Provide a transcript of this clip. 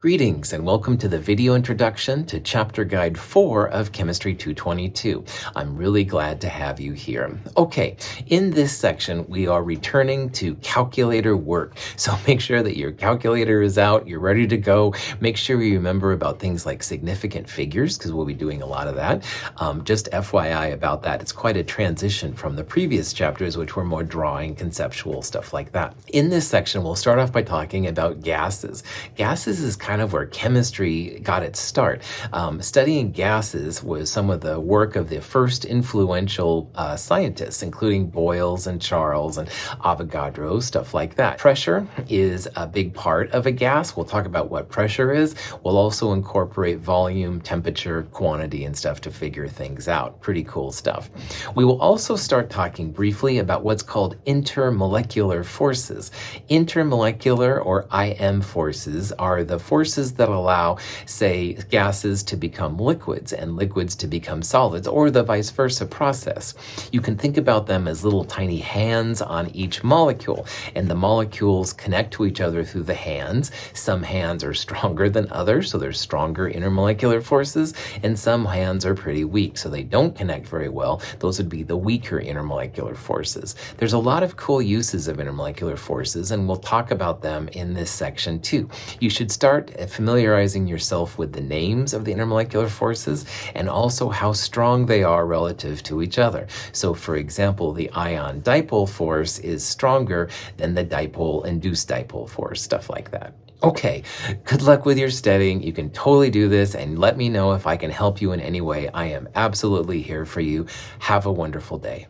Greetings and welcome to the video introduction to chapter guide 4 of Chemistry 222. I'm really glad to have you here. Okay, in this section we are returning to calculator work. So make sure that your calculator is out, you're ready to go. Make sure you remember about things like significant figures because we'll be doing a lot of that. Um, just FYI about that, it's quite a transition from the previous chapters which were more drawing, conceptual, stuff like that. In this section we'll start off by talking about gases. Gases is kind of where chemistry got its start. Um, studying gases was some of the work of the first influential uh, scientists, including Boyles and Charles and Avogadro, stuff like that. Pressure is a big part of a gas. We'll talk about what pressure is. We'll also incorporate volume, temperature, quantity, and stuff to figure things out. Pretty cool stuff. We will also start talking briefly about what's called intermolecular forces. Intermolecular or IM forces are the forces forces that allow, say, gases to become liquids and liquids to become solids, or the vice versa process. You can think about them as little tiny hands on each molecule, and the molecules connect to each other through the hands. Some hands are stronger than others, so there's stronger intermolecular forces, and some hands are pretty weak, so they don't connect very well. Those would be the weaker intermolecular forces. There's a lot of cool uses of intermolecular forces, and we'll talk about them in this section too. You should familiarizing yourself with the names of the intermolecular forces and also how strong they are relative to each other. So, for example, the ion dipole force is stronger than the dipole induced dipole force, stuff like that. Okay, good luck with your studying. You can totally do this and let me know if I can help you in any way. I am absolutely here for you. Have a wonderful day.